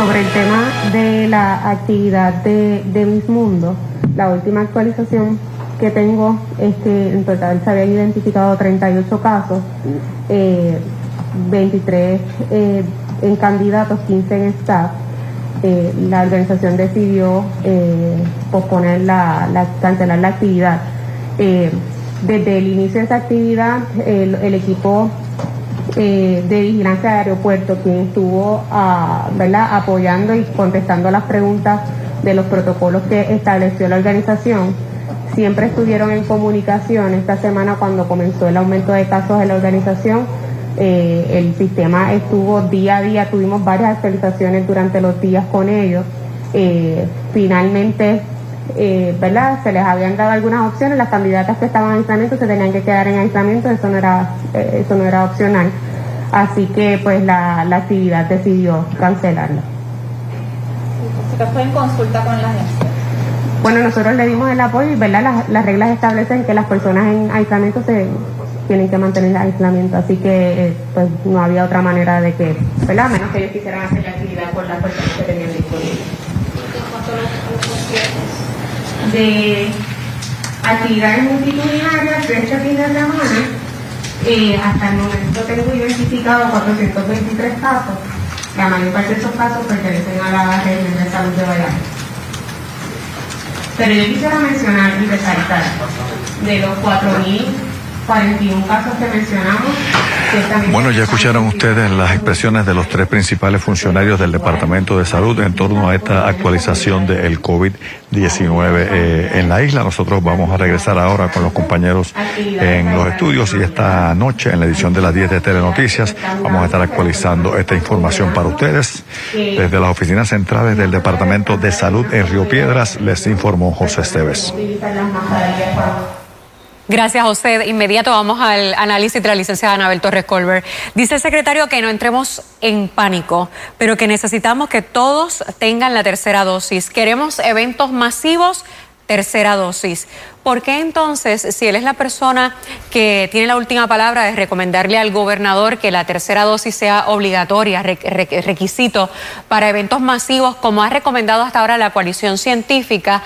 sobre el tema de la actividad de, de Mis Mundo, la última actualización que tengo es que en total se habían identificado 38 casos, 23 eh, en candidatos, 15 en staff. Eh, la organización decidió eh, posponer la, la, cancelar la actividad. desde el inicio de esa actividad, el, equipo de vigilancia de aeropuerto, quien estuvo ah, ¿verdad? apoyando y contestando las preguntas de los protocolos que estableció la organización, siempre estuvieron en comunicación. Esta semana cuando comenzó el aumento de casos en la organización, eh, el sistema estuvo día a día, tuvimos varias actualizaciones durante los días con ellos. Eh, finalmente, eh, ¿verdad? Se les habían dado algunas opciones, las candidatas que estaban en aislamiento se tenían que quedar en aislamiento, eso no era, eso no era opcional. Así que pues la, la actividad decidió cancelarla. ¿Usted fue en consulta con la gente? Bueno, nosotros le dimos el apoyo y ¿verdad? Las, las reglas establecen que las personas en aislamiento se tienen que mantener el aislamiento, así que eh, pues no había otra manera de que, ¿verdad? Menos que ellos quisieran hacer la actividad con las personas que tenían disponibles. De actividades multitudinarias de este fin de semana, eh, hasta el momento tengo identificado 423 casos. La mayor parte de esos casos pertenecen a la región de salud de Valladolid. Pero yo quisiera mencionar y resaltar de los 4.000 41 casos que mencionamos. Bueno, ya escucharon ustedes las expresiones de los tres principales funcionarios del Departamento de Salud en torno a esta actualización del COVID-19 eh, en la isla. Nosotros vamos a regresar ahora con los compañeros en los estudios y esta noche en la edición de las 10 de Telenoticias vamos a estar actualizando esta información para ustedes. Desde las oficinas centrales del Departamento de Salud en Río Piedras les informó José Esteves. Gracias, José. Inmediato vamos al análisis de la licenciada Anabel Torres Colbert. Dice el secretario que no entremos en pánico, pero que necesitamos que todos tengan la tercera dosis. Queremos eventos masivos, tercera dosis. ¿Por qué entonces, si él es la persona que tiene la última palabra de recomendarle al gobernador que la tercera dosis sea obligatoria, requisito para eventos masivos, como ha recomendado hasta ahora la coalición científica,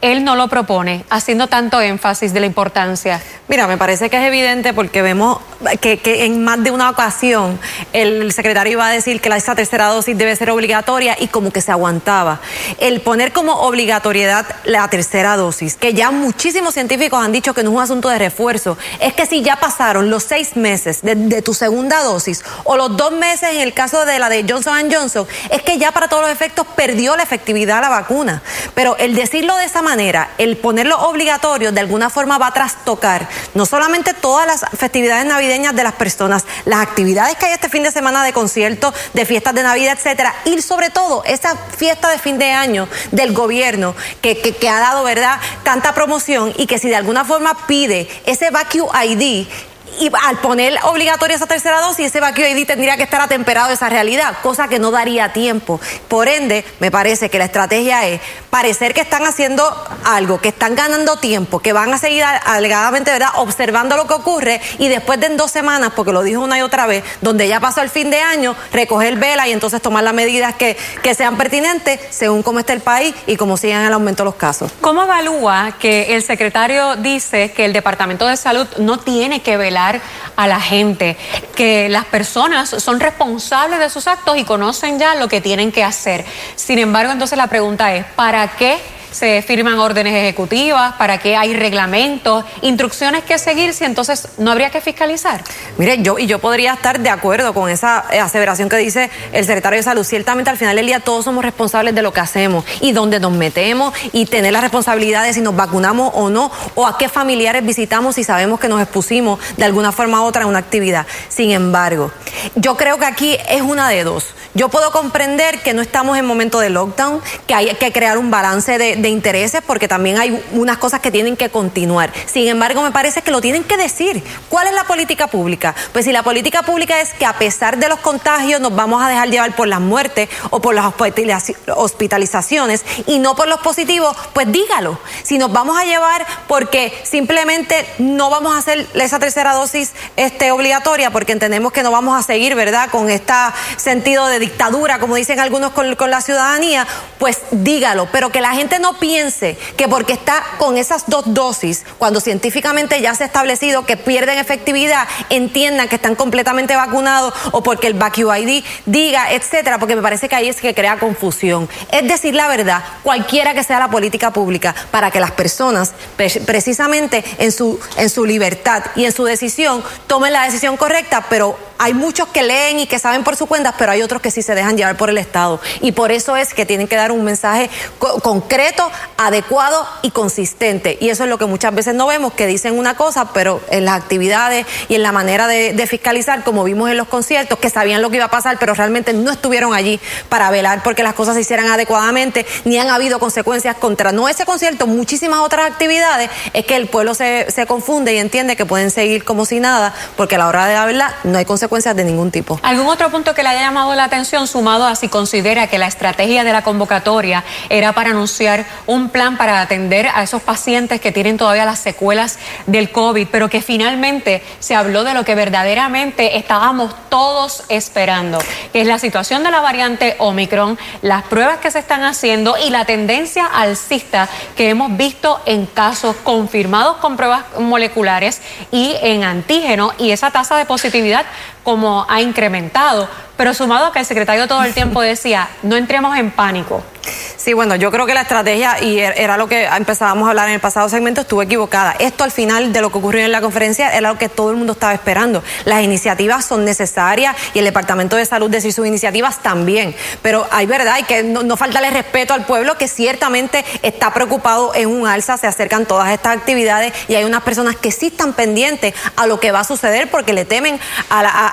él no lo propone, haciendo tanto énfasis de la importancia? Mira, me parece que es evidente porque vemos que, en más de una ocasión el secretario iba a decir que esa tercera dosis debe ser obligatoria y como que se aguantaba. El poner como obligatoriedad la tercera dosis, que ya muchísimo científicos han dicho que no es un asunto de refuerzo, es que si ya pasaron los seis meses de, tu segunda dosis o los dos meses en el caso de la de Johnson Johnson, es que ya para todos los efectos perdió la efectividad la vacuna. Pero el decirlo de esa manera, el ponerlo obligatorio, de alguna forma va a trastocar no solamente todas las festividades navideñas de las personas, las actividades que hay este fin de semana de conciertos, de fiestas de Navidad, etcétera, y sobre todo esa fiesta de fin de año del gobierno que, que ha dado, ¿verdad?, tanta promoción y que si de alguna forma pide ese vacuum ID y al poner obligatoria esa tercera dosis, ese vacío ID tendría que estar atemperado a esa realidad, cosa que no daría tiempo. Por ende, me parece que la estrategia es parecer que están haciendo algo, que están ganando tiempo, que van a seguir alegadamente ¿verdad? observando lo que ocurre y después de en dos semanas, porque lo dijo una y otra vez, donde ya pasó el fin de año, recoger vela y entonces tomar las medidas que, que sean pertinentes según cómo esté el país y cómo sigan el aumento de los casos. ¿Cómo evalúa que el secretario dice que el Departamento de Salud no tiene que velar a la gente, que las personas son responsables de sus actos y conocen ya lo que tienen que hacer. Sin embargo, entonces la pregunta es, ¿para qué? Se firman órdenes ejecutivas, para qué hay reglamentos, instrucciones que seguir, si entonces no habría que fiscalizar. Mire, yo y yo podría estar de acuerdo con esa eh, aseveración que dice el secretario de Salud. Ciertamente al final del día todos somos responsables de lo que hacemos y donde nos metemos y tener la responsabilidad de si nos vacunamos o no, o a qué familiares visitamos si sabemos que nos expusimos de alguna forma u otra en una actividad. Sin embargo, yo creo que aquí es una de dos. Yo puedo comprender que no estamos en momento de lockdown, que hay que crear un balance de intereses porque también hay unas cosas que tienen que continuar. Sin embargo, me parece que lo tienen que decir. ¿Cuál es la política pública? Pues si la política pública es que a pesar de los contagios nos vamos a dejar llevar por las muertes o por las hospitalizaciones y no por los positivos, pues dígalo. Si nos vamos a llevar porque simplemente no vamos a hacer esa tercera dosis este, obligatoria porque entendemos que no vamos a seguir, ¿verdad?, con este sentido de dictadura, como dicen algunos con la ciudadanía, pues dígalo, pero que la gente no piense que porque está con esas dos dosis, cuando científicamente ya se ha establecido que pierden efectividad, entiendan que están completamente vacunados o porque el VacuID diga, etcétera, porque me parece que ahí es que crea confusión. Es decir la verdad, cualquiera que sea la política pública, para que las personas, precisamente en su, en su libertad y en su decisión, tomen la decisión correcta, pero hay muchos que leen y que saben por su cuenta, pero hay otros que sí se dejan llevar por el Estado. Y por eso es que tienen que dar un mensaje concreto, adecuado y consistente. Y eso es lo que muchas veces no vemos, que dicen una cosa, pero en las actividades y en la manera de, fiscalizar, como vimos en los conciertos, que sabían lo que iba a pasar, pero realmente no estuvieron allí para velar porque las cosas se hicieran adecuadamente, ni han habido consecuencias contra no ese concierto, muchísimas otras actividades, es que el pueblo se, se confunde y entiende que pueden seguir como si nada, porque a la hora de la verdad no hay consecuencias de ningún tipo. ¿Algún otro punto que le haya llamado la atención, sumado a si considera que la estrategia de la convocatoria era para anunciar un plan para atender a esos pacientes que tienen todavía las secuelas del COVID, pero que finalmente se habló de lo que verdaderamente estábamos todos esperando, que es la situación de la variante Omicron, las pruebas que se están haciendo y la tendencia alcista que hemos visto en casos confirmados con pruebas moleculares y en antígeno y esa tasa de positividad como ha incrementado, pero sumado a que el secretario todo el tiempo decía, no entremos en pánico. Sí, bueno, yo creo que la estrategia, y er, era lo que empezábamos a hablar en el pasado segmento, estuvo equivocada. Esto al final de lo que ocurrió en la conferencia era lo que todo el mundo estaba esperando. Las iniciativas son necesarias y el Departamento de Salud decir sus iniciativas también. Pero hay verdad, y que no, no faltarle respeto al pueblo que ciertamente está preocupado en un alza, se acercan todas estas actividades y hay unas personas que sí están pendientes a lo que va a suceder porque le temen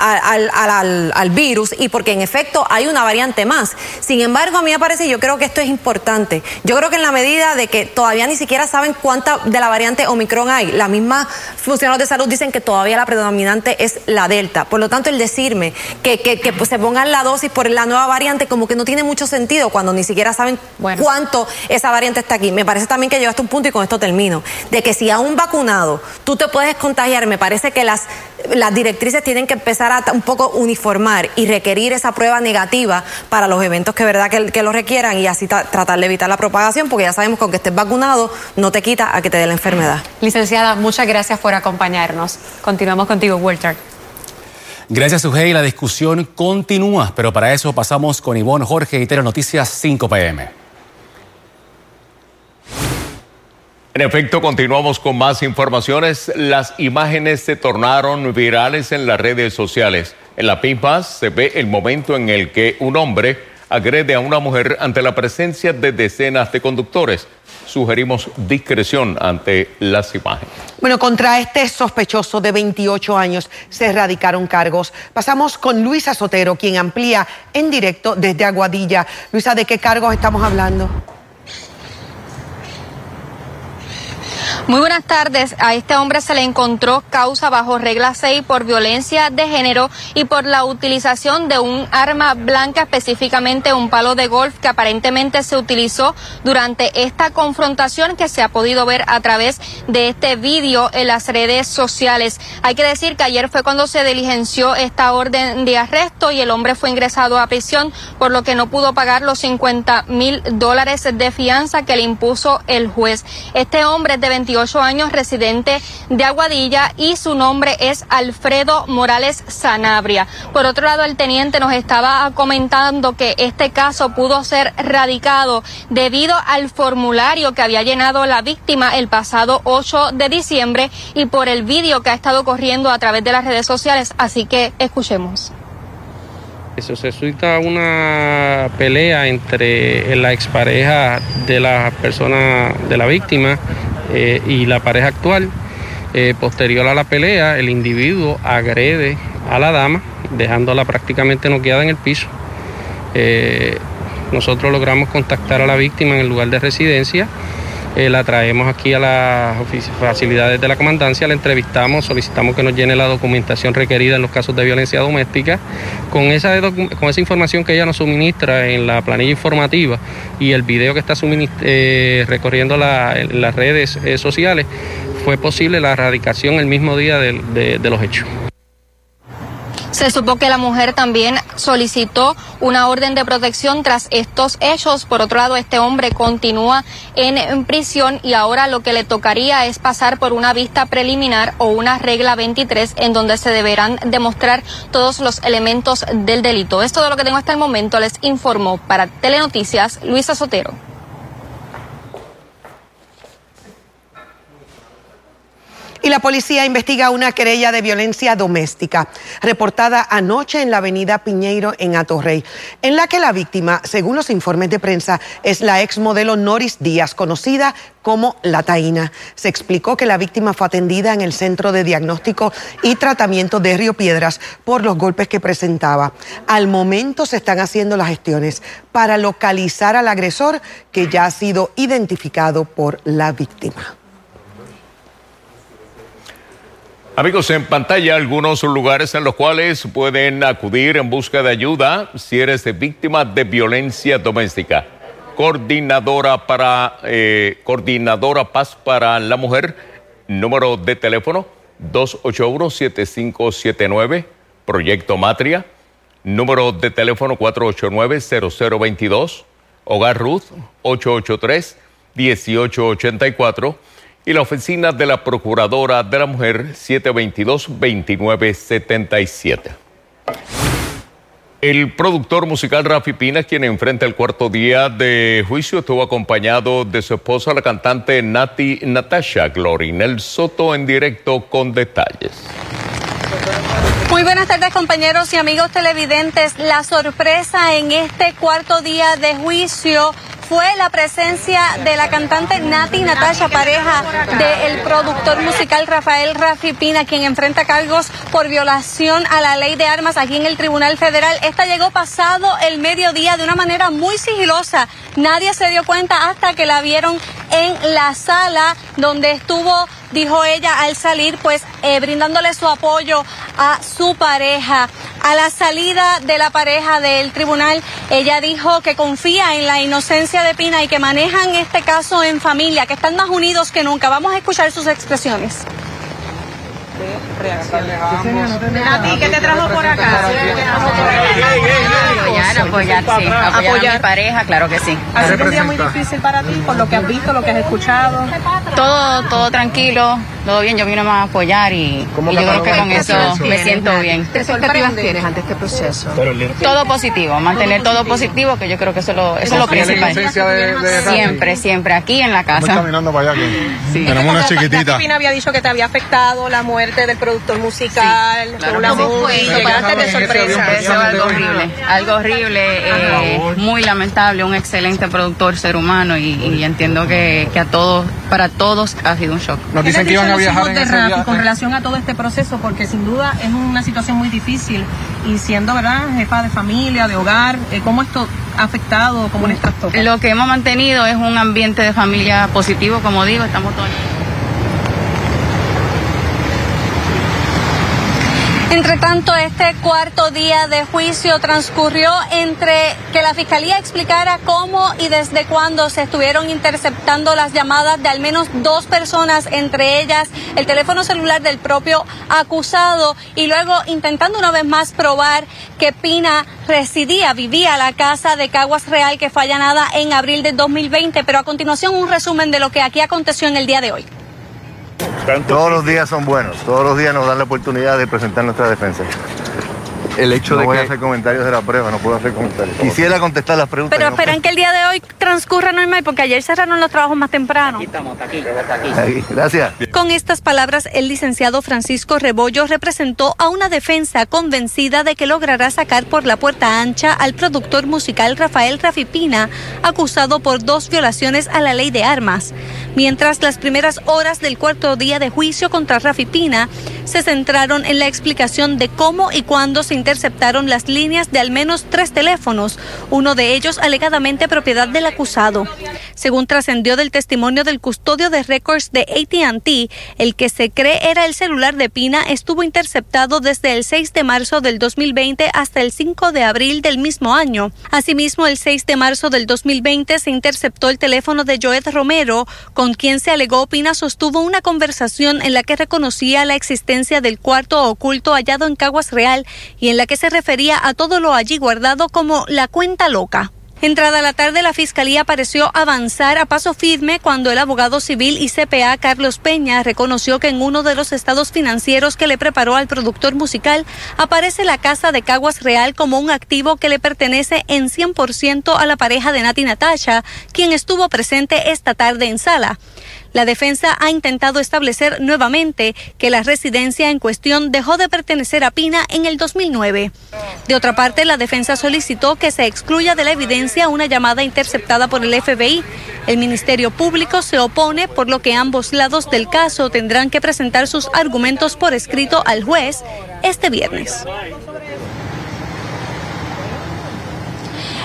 al, al virus y porque en efecto hay una variante más. Sin embargo, a mí me parece, yo creo que esto es importante. Yo creo que en la medida de que todavía ni siquiera saben cuánta de la variante Omicron hay, la misma funcionarios de salud dicen que todavía la predominante es la Delta. Por lo tanto, el decirme que, que, pues, se pongan la dosis por la nueva variante como que no tiene mucho sentido cuando ni siquiera saben cuánto esa variante está aquí. Me parece también que llegaste a un punto y con esto termino, de que si a un vacunado tú te puedes contagiar, me parece que las, las directrices tienen que empezar a un poco uniformar y requerir esa prueba negativa para los eventos que verdad que, que lo requieran y así tratar de evitar la propagación, porque ya sabemos que aunque estés vacunado, no te quita a que te dé la enfermedad. Licenciada, muchas gracias por acompañarnos. Continuamos contigo, Walter. Gracias, Sujei. La discusión continúa, pero para eso pasamos con Ivonne Jorge y Tele Noticias 5 PM. En efecto, continuamos con más informaciones. Las imágenes se tornaron virales en las redes sociales. En la Pimpas se ve el momento en el que un hombre agrede a una mujer ante la presencia de decenas de conductores. Sugerimos discreción ante las imágenes. Bueno, contra este sospechoso de 28 años se erradicaron cargos. Pasamos con Luisa Sotero, quien amplía en directo desde Aguadilla. Luisa, ¿de qué cargos estamos hablando? Muy buenas tardes. A este hombre se le encontró causa bajo regla 6 por violencia de género y por la utilización de un arma blanca, específicamente un palo de golf que aparentemente se utilizó durante esta confrontación que se ha podido ver a través de este vídeo en las redes sociales. Hay que decir que ayer fue cuando se diligenció esta orden de arresto y el hombre fue ingresado a prisión por lo que no pudo pagar los 50 mil dólares de fianza que le impuso el juez. Este hombre es de 28 años, residente de Aguadilla y su nombre es Alfredo Morales Sanabria. Por otro lado, el teniente nos estaba comentando que este caso pudo ser radicado debido al formulario que había llenado la víctima el pasado 8 de diciembre y por el vídeo que ha estado corriendo a través de las redes sociales. Así que escuchemos. Eso se suscita una pelea entre la expareja de la persona de la víctima eh, y la pareja actual. Eh, posterior a la pelea, el individuo agrede a la dama, dejándola prácticamente noqueada en el piso. Eh, nosotros logramos contactar a la víctima en el lugar de residencia. Eh, la traemos aquí a las facilidades de la comandancia, la entrevistamos, solicitamos que nos llene la documentación requerida en los casos de violencia doméstica. Con esa, con esa información que ella nos suministra en la planilla informativa y el video que está eh, recorriendo las redes eh, sociales, fue posible la erradicación el mismo día de los hechos. Se supo que la mujer también solicitó una orden de protección tras estos hechos. Por otro lado, este hombre continúa en, prisión y ahora lo que le tocaría es pasar por una vista preliminar o una regla 23 en donde se deberán demostrar todos los elementos del delito. Es todo lo que tengo hasta el momento. Les informo para Telenoticias Luisa Sotero. Y la policía investiga una querella de violencia doméstica reportada anoche en la avenida Piñeiro en Atorrey, en la que la víctima, según los informes de prensa, es la ex modelo Noris Díaz, conocida como La Taína. Se explicó que la víctima fue atendida en el Centro de Diagnóstico y Tratamiento de Río Piedras por los golpes que presentaba. Al momento se están haciendo las gestiones para localizar al agresor que ya ha sido identificado por la víctima. Amigos, en pantalla algunos lugares en los cuales pueden acudir en busca de ayuda si eres víctima de violencia doméstica. Coordinadora para eh, Coordinadora Paz para la Mujer, número de teléfono 281-7579, Proyecto Matria, número de teléfono 489-0022, Hogar Ruth 883-1884 y la oficina de la Procuradora de la Mujer 722-2977. El productor musical Rafi Pina, quien enfrenta el cuarto día de juicio, estuvo acompañado de su esposa, la cantante Nati Natasha Glorinel Soto, en directo con detalles. Muy buenas tardes compañeros y amigos televidentes. La sorpresa en este cuarto día de juicio fue la presencia de la cantante Nati Natasha, pareja del productor musical Rafael Rafi Pina, quien enfrenta cargos por violación a la ley de armas aquí en el Tribunal Federal. Esta llegó pasado el mediodía de una manera muy sigilosa. Nadie se dio cuenta hasta que la vieron en la sala donde estuvo dijo ella al salir, pues eh, brindándole su apoyo a su pareja. A la salida de la pareja del tribunal, ella dijo que confía en la inocencia de Pina y que manejan este caso en familia, que están más unidos que nunca. Vamos a escuchar sus expresiones. ¿Qué te trajo por acá? Apoyar, apoyar, sí. Apoyar a mi pareja, claro que sí. ¿Ha sido un día muy difícil para ti por lo que has visto, lo que has escuchado? Todo, todo tranquilo, todo bien. Yo vine más a apoyar y, yo creo que con eso me siento bien. ¿Qué expectativas tienes ante este proceso? Todo positivo, mantener todo positivo, que yo creo que eso, lo, eso es lo principal. Siempre, siempre, aquí en la casa. caminando para allá. Tenemos una chiquitita. Había dicho que te había afectado la muerte del productor musical, sí, claro, la música, de sorpresa. Eso algo horrible, algo horrible, eh, muy lamentable, un excelente productor, ser humano y, entiendo que, que, a todos, para todos ha sido un shock. Nos dicen que iban a viajar en ese viaje? con relación a todo este proceso, porque sin duda es una situación muy difícil y siendo, ¿verdad?, jefa de familia, de hogar, eh, ¿cómo esto ha afectado, cómo le estás tocando? Lo que hemos mantenido es un ambiente de familia positivo, como digo, estamos todos... Entre tanto, este cuarto día de juicio transcurrió entre que la Fiscalía explicara cómo y desde cuándo se estuvieron interceptando las llamadas de al menos dos personas, entre ellas el teléfono celular del propio acusado, y luego intentando una vez más probar que Pina residía, vivía la casa de Caguas Real que fue allanada en abril de 2020. Pero a continuación un resumen de lo que aquí aconteció en el día de hoy. Todos los días son buenos, todos los días nos dan la oportunidad de presentar nuestra defensa. El hecho no de voy que... a hacer comentarios de la prueba, no puedo hacer comentarios. Quisiera contestar las preguntas. Pero esperan que el día de hoy transcurra normal, porque ayer cerraron los trabajos más temprano. Aquí estamos, aquí, aquí. Gracias. Con estas palabras, el licenciado Francisco Rebollo representó a una defensa convencida de que logrará sacar por la puerta ancha al productor musical Rafael Rafipina, acusado por dos violaciones a la ley de armas. Mientras las primeras horas del cuarto día de juicio contra Rafipina se centraron en la explicación de cómo y cuándo se interceptaron las líneas de al menos tres teléfonos, uno de ellos alegadamente propiedad del acusado. Según trascendió del testimonio del custodio de récords de ATT, el que se cree era el celular de Pina estuvo interceptado desde el 6 de marzo del 2020 hasta el 5 de abril del mismo año. Asimismo, el 6 de marzo del 2020 se interceptó el teléfono de Joed Romero, con quien se alegó Pina sostuvo una conversación en la que reconocía la existencia del cuarto oculto hallado en Caguas Real y en la que se refería a todo lo allí guardado como la cuenta loca. Entrada la tarde, la Fiscalía pareció avanzar a paso firme cuando el abogado civil y CPA Carlos Peña reconoció que en uno de los estados financieros que le preparó al productor musical aparece la casa de Caguas Real como un activo que le pertenece en 100% a la pareja de Nati Natasha, quien estuvo presente esta tarde en sala. La defensa ha intentado establecer nuevamente que la residencia en cuestión dejó de pertenecer a Pina en el 2009. De otra parte, la defensa solicitó que se excluya de la evidencia una llamada interceptada por el FBI. El Ministerio Público se opone, por lo que ambos lados del caso tendrán que presentar sus argumentos por escrito al juez este viernes.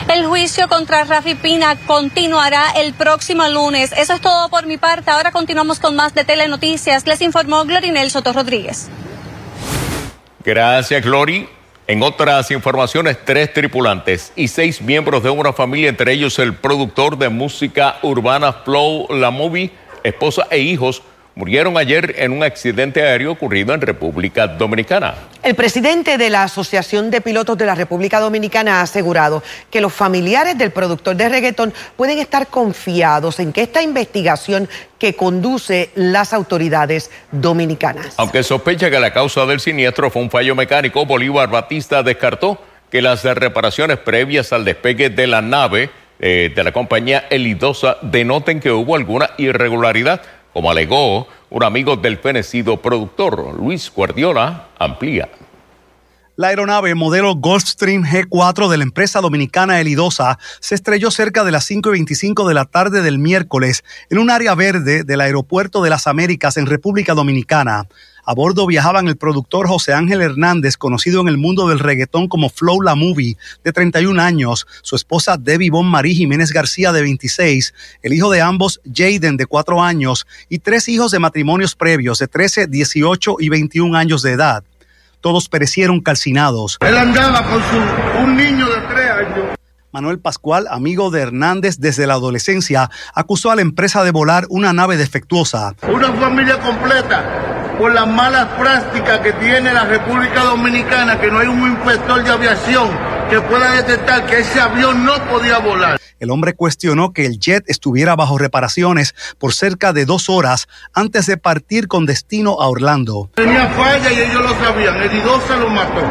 El juicio contra Rafi Pina continuará el próximo lunes. Eso es todo por mi parte. Ahora continuamos con más de Telenoticias. Les informó Glorinel Soto Rodríguez. Gracias, Glory. En otras informaciones, tres tripulantes y seis miembros de una familia, entre ellos el productor de música urbana Flow La Movie, esposa e hijos, murieron ayer en un accidente aéreo ocurrido en República Dominicana. El presidente de la Asociación de Pilotos de la República Dominicana ha asegurado que los familiares del productor de reggaetón pueden estar confiados en que esta investigación que conduce las autoridades dominicanas. Aunque sospecha que la causa del siniestro fue un fallo mecánico, Bolívar Batista descartó que las reparaciones previas al despegue de la nave eh, de la compañía Elidosa denoten que hubo alguna irregularidad como alegó un amigo del fenecido productor, Luis Guardiola, amplía. La aeronave modelo Gulfstream G4 de la empresa dominicana Elidosa se estrelló cerca de las 5 y 25 de la tarde del miércoles en un área verde del Aeropuerto de las Américas en República Dominicana. A bordo viajaban el productor José Ángel Hernández, conocido en el mundo del reggaetón como Flow La Movie, de 31 años, su esposa Debbie Bon Marie Jiménez García, de 26, el hijo de ambos, Jaden, de 4 años, y tres hijos de matrimonios previos, de 13, 18 y 21 años de edad. Todos perecieron calcinados. Él andaba con su, un niño de 3 años. Manuel Pascual, amigo de Hernández desde la adolescencia, acusó a la empresa de volar una nave defectuosa. Una familia completa por las malas prácticas que tiene la República Dominicana, que no hay un inspector de aviación que pueda detectar que ese avión no podía volar. El hombre cuestionó que el jet estuviera bajo reparaciones por cerca de dos horas antes de partir con destino a Orlando. Tenía falla y ellos lo sabían, el se lo mató.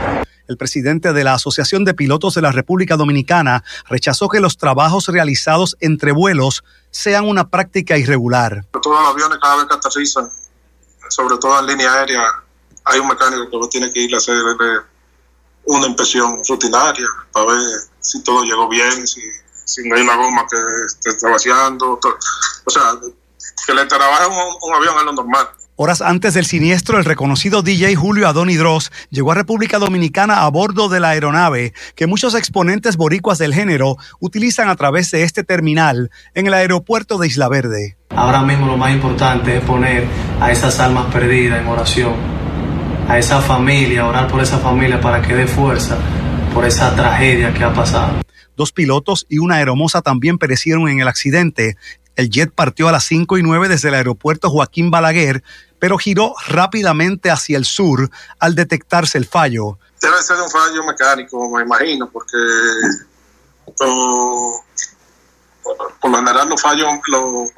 El presidente de la Asociación de Pilotos de la República Dominicana rechazó que los trabajos realizados entre vuelos sean una práctica irregular. Todos los aviones cada vez que aterrizan sobre todo en línea aérea, hay un mecánico que tiene que ir a hacer una inspección rutinaria para ver si todo llegó bien, si, si no hay una goma que esté vaciando. O sea, que le trabaje un, un avión es lo normal. Horas antes del siniestro, el reconocido DJ Julio Adoni Dross llegó a República Dominicana a bordo de la aeronave que muchos exponentes boricuas del género utilizan a través de este terminal en el aeropuerto de Isla Verde. Ahora mismo lo más importante es poner a esas almas perdidas en oración, a esa familia, orar por esa familia para que dé fuerza por esa tragedia que ha pasado. Dos pilotos y una aeromoza también perecieron en el accidente el jet partió a las 5 y 9 desde el aeropuerto Joaquín Balaguer, pero giró rápidamente hacia el sur al detectarse el fallo. Debe ser un fallo mecánico, me imagino, porque por lo general los fallos, los,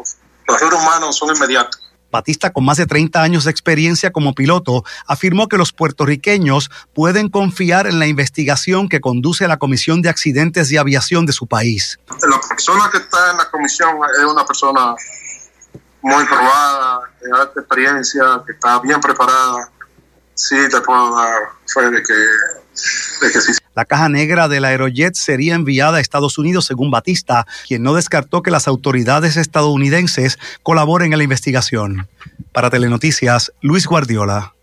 los errores humanos son inmediatos. Batista, con más de 30 años de experiencia como piloto, afirmó que los puertorriqueños pueden confiar en la investigación que conduce la Comisión de Accidentes de Aviación de su país. La persona que está en la comisión es una persona muy probada, de alta experiencia, que está bien preparada. Sí, te puedo dar de de que sí. La caja negra del Aerojet sería enviada a Estados Unidos según Batista, quien no descartó que las autoridades estadounidenses colaboren en la investigación. Para Telenoticias, Luis Guardiola.